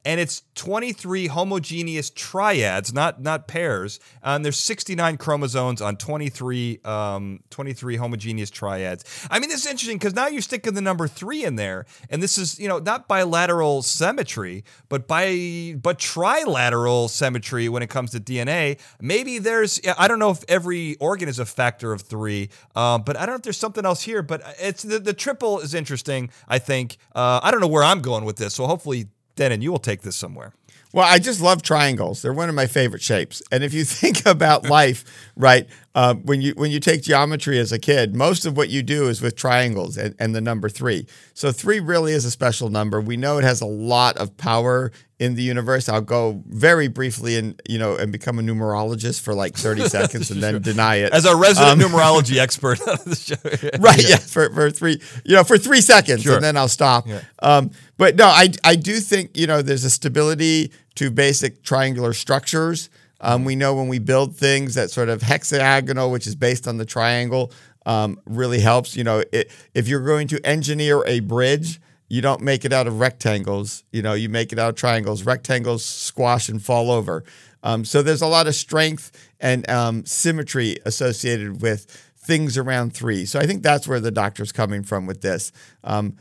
Speaker 2: and it's 23 homogeneous triads, not not pairs. And there's 69 chromosomes on 23 um, 23 homogeneous triads. I mean, this is interesting because now you're sticking the number three in there, and this is you know not bilateral symmetry, but by but trilateral symmetry when it comes to DNA. Maybe there's I don't know if every organ is a factor of three, um, but I don't know if there's something else here. But it's the, the triple is interesting. I think uh, I don't know where I'm going with this, so hopefully. Dennin, you will take this somewhere.
Speaker 3: Well, I just love triangles. They're one of my favorite shapes. And if you think about life, right, uh, when you when you take geometry as a kid, most of what you do is with triangles and, and the number three. So three really is a special number. We know it has a lot of power in the universe. I'll go very briefly and you know and become a numerologist for like thirty seconds and then deny it
Speaker 2: As a resident numerology expert on the show.
Speaker 3: right yeah for, for three you know for three seconds
Speaker 2: Sure.
Speaker 3: and then i'll stop um, but no I, I do think you know there's a stability to basic triangular structures um, we know when we build things that sort of hexagonal which is based on the triangle um, really helps you know it, if you're going to engineer a bridge you don't make it out of rectangles. You know, you make it out of triangles. Rectangles squash and fall over. Um, so there's a lot of strength and um, symmetry associated with things around three. So I think that's where the doctor's coming from with this. Um,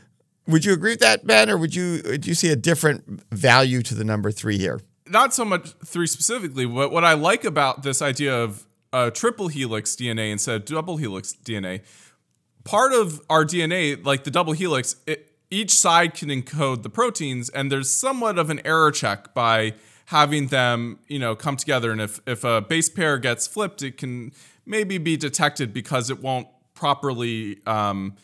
Speaker 3: would you agree with that, Ben, or would you do you see a different value to the number three here?
Speaker 4: Not so much three specifically, but what I like about this idea of uh, triple helix DNA instead of double helix DNA, part of our DNA, like the double helix, it, each side can encode the proteins, and there's somewhat of an error check by having them, you know, come together. And if if a base pair gets flipped, it can maybe be detected because it won't properly um,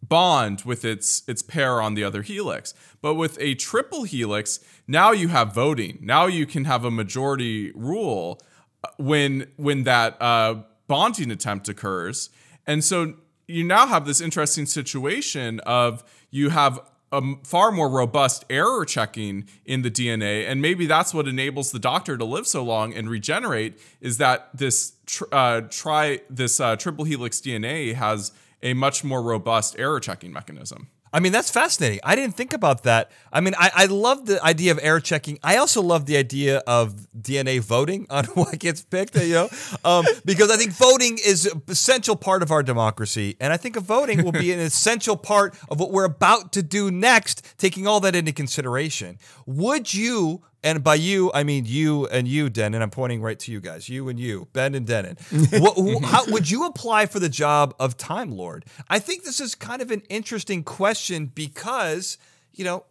Speaker 4: bond with its its pair on the other helix. But with a triple helix, now you have voting. Now you can have a majority rule uh, when when that uh, bonding attempt occurs, and so you now have this interesting situation of you have a far more robust error checking in the DNA, and maybe that's what enables the doctor to live so long and regenerate. Is that this uh, try this uh, triple helix DNA has a much more robust error checking mechanism.
Speaker 2: I mean, that's fascinating. I didn't think about that. I mean, I, I love the idea of error checking. I also love the idea of DNA voting on what gets picked, you know, um, because I think voting is an essential part of our democracy. And I think a voting will be an essential part of what we're about to do next, taking all that into consideration. Would you and by you, I mean you and you, Dennin. I'm pointing right to you guys, you and you, Ben and Dennin. what, wh- how, would you apply for the job of Time Lord? I think this is kind of an interesting question because, you know,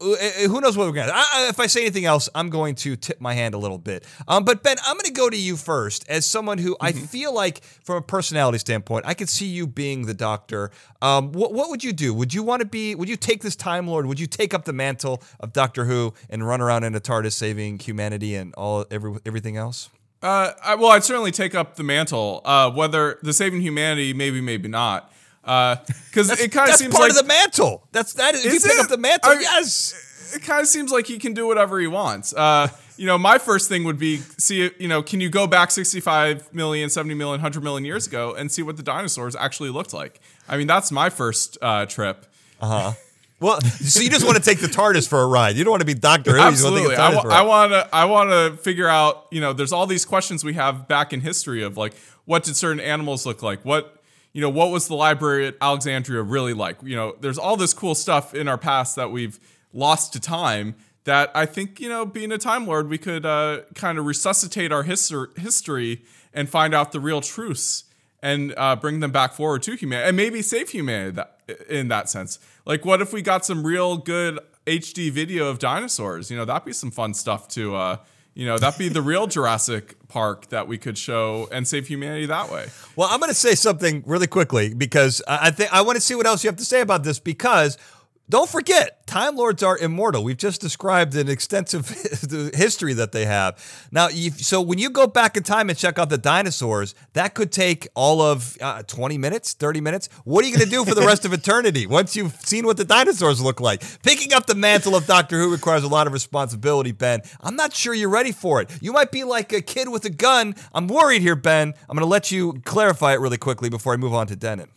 Speaker 2: who knows what we're going to If I say anything else, I'm going to tip my hand a little bit. Um, but Ben, I'm going to go to you first as someone who I feel like, from a personality standpoint, I could see you being the doctor. Um, what, what would you do? Would you want to be? Would you take this Time Lord? Would you take up the mantle of Doctor Who and run around in a TARDIS saving humanity and all every, everything else?
Speaker 4: Uh, I, well, I'd certainly take up the mantle. Uh, whether the saving humanity, maybe, maybe not. Because it kind of seems
Speaker 2: part
Speaker 4: like
Speaker 2: of the mantle. That's that. If you pick
Speaker 4: it?
Speaker 2: up the mantle,
Speaker 4: I-
Speaker 2: yes.
Speaker 4: it kind of seems like he can do whatever he wants. Uh, you know, my first thing would be see, you know, can you go back 65 million, 70 million, 100 million years ago and see what the dinosaurs actually looked like? I mean, that's my first uh, trip. Uh huh.
Speaker 2: Well, so you just want to take the TARDIS for a ride. You don't want to be Doctor Who. You want to
Speaker 4: Absolutely. I,
Speaker 2: the TARDIS
Speaker 4: wa-
Speaker 2: for a
Speaker 4: I
Speaker 2: ride.
Speaker 4: want to I want to figure out, you know, there's all these questions we have back in history of like what did certain animals look like? What you know, what was the library at Alexandria really like? You know, there's all this cool stuff in our past that we've lost to time that I think, you know, being a time lord, we could uh, kind of resuscitate our histor- history and find out the real truths and uh, bring them back forward to humanity and maybe save humanity that, in that sense. Like, what if we got some real good HD video of dinosaurs? You know, that'd be some fun stuff to, uh, you know, that'd be the real Jurassic Park that we could show and save humanity that way.
Speaker 2: Well, I'm going to say something really quickly because I think I want to see what else you have to say about this because don't forget, Time Lords are immortal. We've just described an extensive history that they have. Now, so when you go back in time and check out the dinosaurs, that could take all of uh, 20 minutes, 30 minutes. What are you going to do for the rest of eternity once you've seen what the dinosaurs look like? Picking up the mantle of Doctor Who requires a lot of responsibility, Ben. I'm not sure you're ready for it. You might be like a kid with a gun. I'm worried here, Ben. I'm going to let you clarify it really quickly before I move on to Dennin.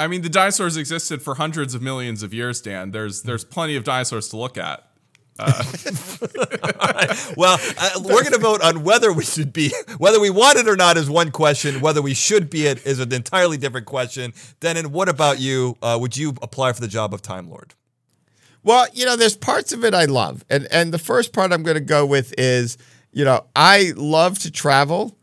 Speaker 4: I mean, the dinosaurs existed for hundreds of millions of years, Dan. There's there's plenty of dinosaurs to look at.
Speaker 2: Well, uh, we're going to vote on whether we should be, whether we want it or not is one question. Whether we should be it is an entirely different question. Dennin, what about you? Uh, would you apply for the job of Time Lord?
Speaker 3: Well, you know, there's parts of it I love. And and the first part I'm going to go with is, you know, I love to travel,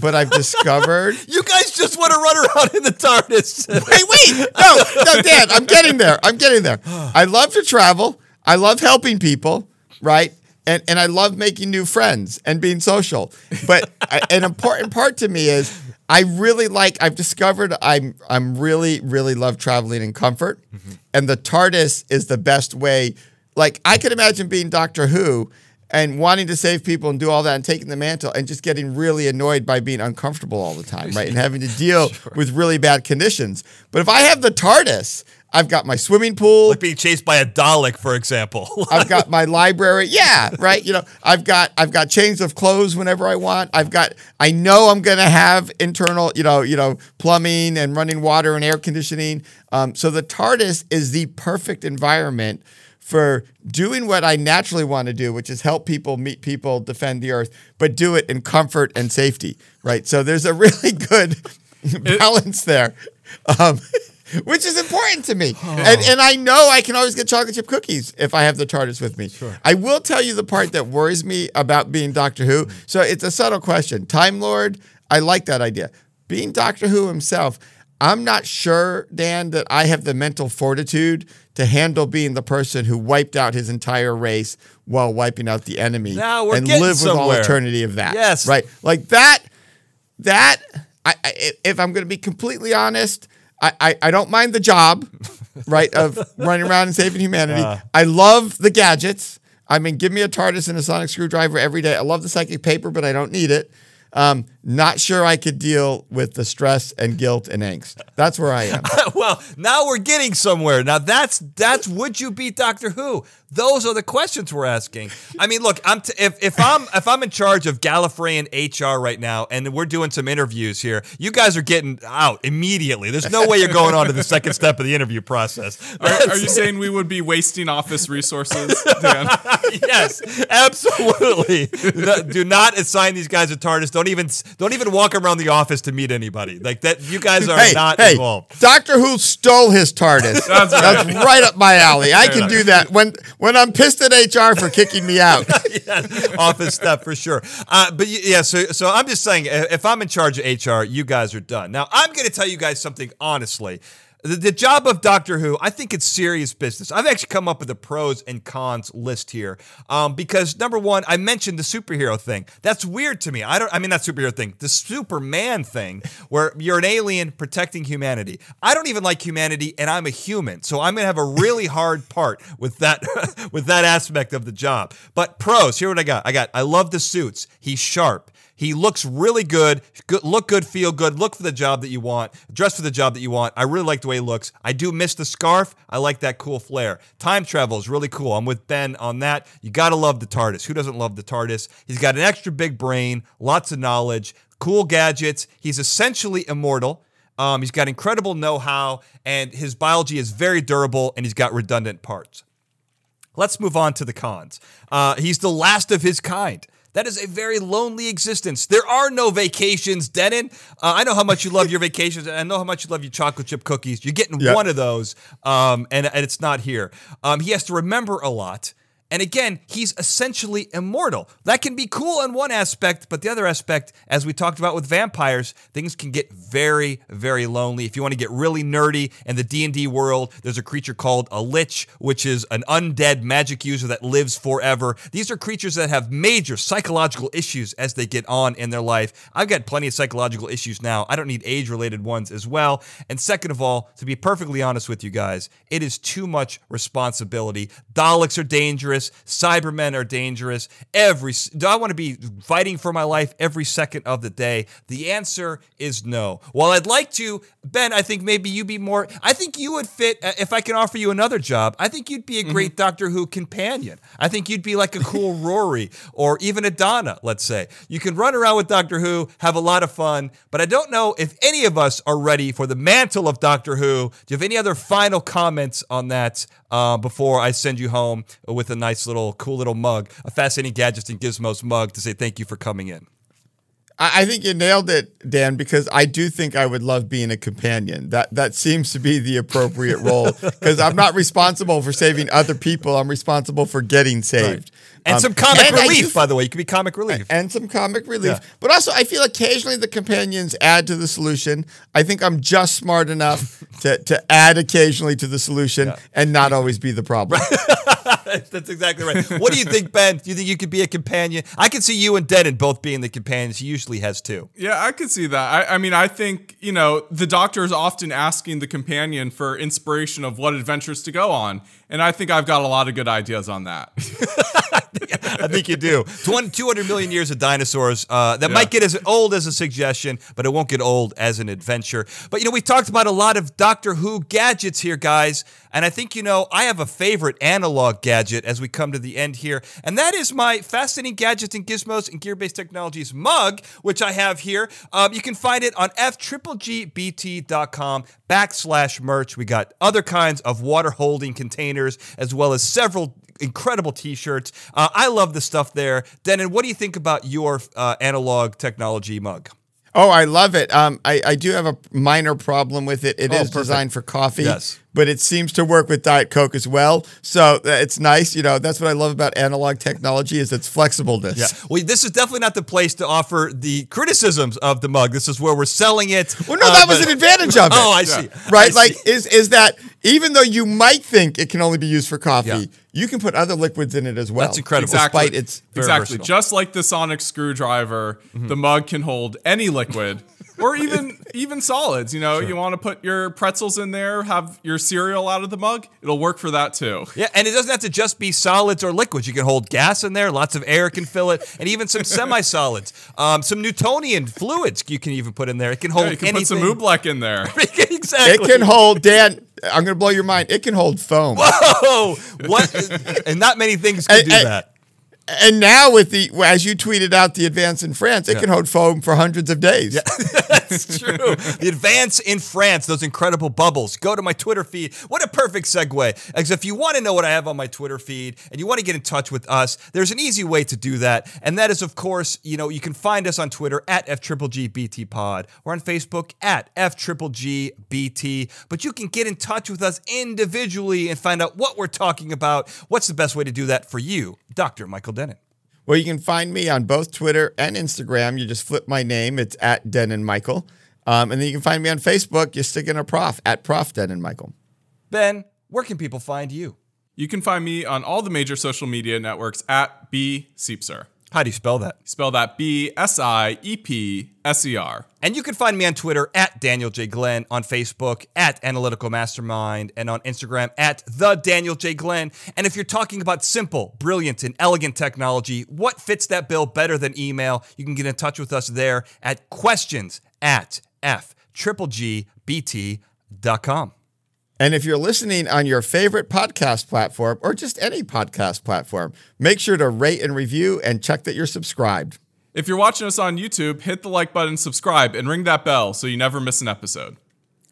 Speaker 3: but I've discovered
Speaker 2: You guys just want to run around in the TARDIS.
Speaker 3: Wait, wait. No, no, Dan, I'm getting there. I'm getting there. I love to travel. I love helping people, right? And and I love making new friends and being social. But I, an important part to me is I really like I've discovered I'm I'm really really love traveling in comfort. Mm-hmm. And the TARDIS is the best way. Like I could imagine being Doctor Who and wanting to save people and do all that and taking the mantle and just getting really annoyed by being uncomfortable all the time, right? And having to deal with really bad conditions. But if I have the TARDIS, I've got my swimming pool.
Speaker 2: Like being chased by a Dalek, for example.
Speaker 3: I've got my library. Yeah, right. You know, I've got I've got chains of clothes whenever I want. I've got I know I'm gonna have internal, you know, you know, plumbing and running water and air conditioning. Um, so the TARDIS is the perfect environment for doing what I naturally want to do, which is help people, meet people, defend the earth, but do it in comfort and safety. Right. So there's a really good balance there. Um, which is important to me. And, and I know I can always get chocolate chip cookies if I have the TARDIS with me. Sure. I will tell you the part that worries me about being Doctor Who. So it's a subtle question. Time Lord, I like that idea. Being Doctor Who himself, I'm not sure, Dan, that I have the mental fortitude to handle being the person who wiped out his entire race while wiping out the enemy
Speaker 2: Now we're
Speaker 3: and
Speaker 2: getting
Speaker 3: live with all eternity of that.
Speaker 2: Yes.
Speaker 3: Right. Like that that I, I if I'm going to be completely honest, I, I I don't mind the job, right, of running around and saving humanity. I love the gadgets. I mean, give me a TARDIS and a sonic screwdriver every day. I love the psychic paper, but I don't need it. Um, not sure I could deal with the stress and guilt and angst. That's where I am.
Speaker 2: well, now we're getting somewhere. Now that's that's would you beat Doctor Who? Those are the questions we're asking. I mean, look, I'm t- if if I'm if I'm in charge of Gallifreyan HR right now, and we're doing some interviews here, you guys are getting out immediately. There's no way you're going on to the second step of the interview process.
Speaker 4: Are, are you saying we would be wasting office resources, Dan?
Speaker 2: yes, absolutely. No, Do not assign these guys a TARDIS. Don't even don't even walk around the office to meet anybody. Like that, you guys are
Speaker 3: hey,
Speaker 2: not
Speaker 3: hey,
Speaker 2: involved.
Speaker 3: Doctor Who stole his TARDIS.
Speaker 4: That's right.
Speaker 3: That's right up my alley. I can do that when when I'm pissed at HR for kicking me out.
Speaker 2: yes, office stuff for sure. Uh, but yeah, so so I'm just saying, if I'm in charge of HR, you guys are done. Now I'm going to tell you guys something honestly. The, the job of Doctor Who, I think it's serious business. I've actually come up with a pros and cons list here um, because number one, I mentioned the superhero thing. That's weird to me. I don't. I mean, that superhero thing, the Superman thing, where you're an alien protecting humanity. I don't even like humanity, and I'm a human, so I'm gonna have a really hard part with that with that aspect of the job. But pros, here what I got. I got. I love the suits. He's sharp. He looks really good. good. Look good, feel good. Look for the job that you want. Dress for the job that you want. I really like the way he looks. I do miss the scarf. I like that cool flair. Time travel is really cool. I'm with Ben on that. You got to love the TARDIS. Who doesn't love the TARDIS? He's got an extra big brain, lots of knowledge, cool gadgets. He's essentially immortal. Um, he's got incredible know how, and his biology is very durable, and he's got redundant parts. Let's move on to the cons. Uh, he's the last of his kind. That is a very lonely existence. There are no vacations, Dennin. Uh, I know how much you love your vacations, and I know how much you love your chocolate chip cookies. You're getting
Speaker 3: Yeah.
Speaker 2: one of those, um, and, and it's not here. Um, he has to remember a lot. And again, he's essentially immortal. That can be cool in one aspect, but the other aspect, as we talked about with vampires, things can get very, very lonely. If you want to get really nerdy in the D&D world, there's a creature called a lich, which is an undead magic user that lives forever. These are creatures that have major psychological issues as they get on in their life. I've got plenty of psychological issues now. I don't need age-related ones as well. And second of all, to be perfectly honest with you guys, it is too much responsibility. Daleks are dangerous. Cybermen are dangerous. Every do I want to be fighting for my life every second of the day? The answer is no. While I'd like to, Ben, I think maybe you'd be more. I think you would fit uh, if I can offer you another job. I think you'd be a great Doctor Who companion. I think you'd be like a cool Rory or even a Donna. Let's say you can run around with Doctor Who, have a lot of fun. But I don't know if any of us are ready for the mantle of Doctor Who. Do you have any other final comments on that uh, before I send you home with a nice little, cool little mug, a fascinating gadgets and gizmos mug to say thank you for coming in?
Speaker 3: I I think you nailed it, Dan, because I do think I would love being a companion. That that seems to be the appropriate role because I'm not responsible for saving other people. I'm responsible for getting saved.
Speaker 2: And
Speaker 3: Um,
Speaker 2: some comic
Speaker 3: and I do
Speaker 2: relief, by the way. You could be comic relief.
Speaker 3: and some comic relief.
Speaker 2: Yeah.
Speaker 3: But also, I feel occasionally the companions add to the solution. I think I'm just smart enough to, to add occasionally to the solution and not always be the problem.
Speaker 2: That's exactly right. What do you think, Ben? Do you think you could be a companion? I can see you and Dennin both being the companions. He usually has two.
Speaker 4: Yeah, I could see that. I, I mean, I think, you know, the doctor is often asking the companion for inspiration of what adventures to go on. And I think I've got a lot of good ideas on that.
Speaker 2: I think you do. 20, 200 million years of dinosaurs. Uh, that might get as old as a suggestion, but it won't get old as an adventure. But, you know, we talked about a lot of Doctor Who gadgets here, guys. And I think, you know, I have a favorite analog gadget as we come to the end here. And that is my fascinating gadgets and gizmos and gear based technologies mug, which I have here. Um, you can find it on fgbt.com backslash merch. We got other kinds of water holding containers as well as several incredible t-shirts. Uh, I love the stuff there. Dennin, what do you think about your uh, analog technology mug?
Speaker 3: Oh, I love it. Um, I, I do have a minor problem with it. It
Speaker 2: Oh,
Speaker 3: is
Speaker 2: perfect.
Speaker 3: designed for coffee,
Speaker 2: Yes.
Speaker 3: But it seems to work with Diet Coke as well. So uh, it's nice. You know, that's what I love about analog technology is its flexibleness.
Speaker 2: Yeah. Well, this is definitely not the place to offer the criticisms of the mug. This is where we're selling it.
Speaker 3: Well, no,
Speaker 2: Uh,
Speaker 3: that was an advantage of it.
Speaker 2: Oh, I see.
Speaker 3: right?
Speaker 2: I
Speaker 3: Like,
Speaker 2: see.
Speaker 3: is is that even though you might think it can only be used for coffee,
Speaker 2: Yeah.
Speaker 3: you can put other liquids in it as well.
Speaker 2: That's incredible.
Speaker 4: Exactly.
Speaker 3: Despite its
Speaker 2: Very
Speaker 4: exactly.
Speaker 2: versatile.
Speaker 4: Just like the sonic screwdriver, the mug can hold any liquid or even even solids. You know, you want to put your pretzels in there, have your cereal out of the mug, it'll work for that too.
Speaker 2: Yeah, and it doesn't have to just be solids or liquids. You can hold gas in there, lots of air can fill it, and even some semi-solids. Um, some Newtonian fluids you can even put in there. It can hold
Speaker 4: Yeah, you can
Speaker 2: anything.
Speaker 4: put some Oobleck in there.
Speaker 2: exactly.
Speaker 3: it can hold Dan. I'm going to blow your mind. It can hold foam.
Speaker 2: Oh, what? and not many things can
Speaker 3: Hey,
Speaker 2: do
Speaker 3: hey,
Speaker 2: that.
Speaker 3: And now with the as you tweeted out the advance in France, it can hold foam for hundreds of days.
Speaker 2: That's true. the advance in France, those incredible bubbles. Go to my Twitter feed. What a perfect segue. Because if you want to know what I have on my Twitter feed and you want to get in touch with us, there's an easy way to do that. And that is, of course, you know, you can find us on Twitter at FGGBTPod or on Facebook at FGGBT. But you can get in touch with us individually and find out what we're talking about. What's the best way to do that for you, Dr. Michael Dennin?
Speaker 3: Well, you can find me on both Twitter and Instagram. You just flip my name. It's at Dennin Michael. Um, and then you can find me on Facebook. You stick in a prof at Prof Dennin Michael.
Speaker 2: Ben, where can people find you?
Speaker 4: You can find me on all the major social media networks at B Siepser.
Speaker 2: How do you spell that?
Speaker 4: Spell that B S I E P S E R.
Speaker 2: And you can find me on Twitter at Daniel J. Glenn, on Facebook at Analytical Mastermind, and on Instagram at The Daniel J. Glenn. And if you're talking about simple, brilliant, and elegant technology, what fits that bill better than email? You can get in touch with us there at questions at F triple G B T dot com.
Speaker 3: And if you're listening on your favorite podcast platform or just any podcast platform, make sure to rate and review and check that you're subscribed.
Speaker 4: If you're watching us on YouTube, hit the like button, subscribe, and ring that bell so you never miss an episode.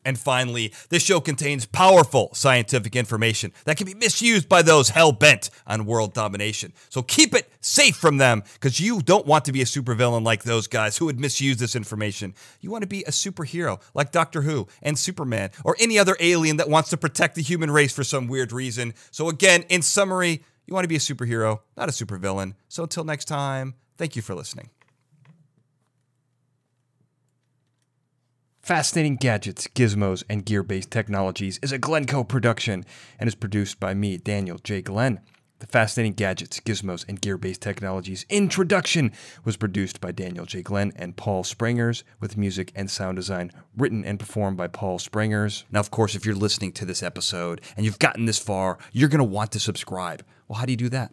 Speaker 2: And finally, this show contains powerful scientific information that can be misused by those hell bent on world domination. So keep it safe from them because you don't want to be a supervillain like those guys who would misuse this information. You want to be a superhero like Doctor Who and Superman or any other alien that wants to protect the human race for some weird reason. So, again, in summary, you want to be a superhero, not a supervillain. So, until next time, thank you for listening.
Speaker 1: Fascinating Gadgets, Gizmos, and Gear Based Technologies is a Glencoe production and is produced by me, Daniel J. Glenn. The Fascinating Gadgets, Gizmos, and Gear Based Technologies introduction was produced by Daniel J. Glenn and Paul Springers, with music and sound design written and performed by Paul Springers.
Speaker 2: Now, of course, if you're listening to this episode and you've gotten this far, you're going to want to subscribe. Well, how do you do that?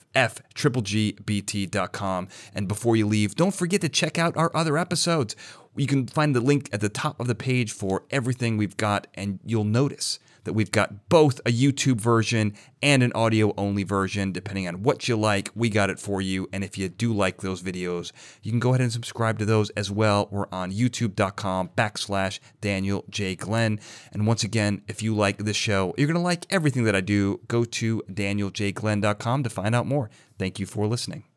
Speaker 2: fggbT.com. And before you leave, don't forget to check out our other episodes. You can find the link at the top of the page for everything we've got, and you'll notice that we've got both a YouTube version and an audio only version, depending on what you like. We got it for you. And if you do like those videos, you can go ahead and subscribe to those as well. We're on youtube.com backslash Daniel J. Glenn. And once again, if you like this show, you're going to like everything that I do. Go to danieljglenn.com to find out more. Thank you for listening.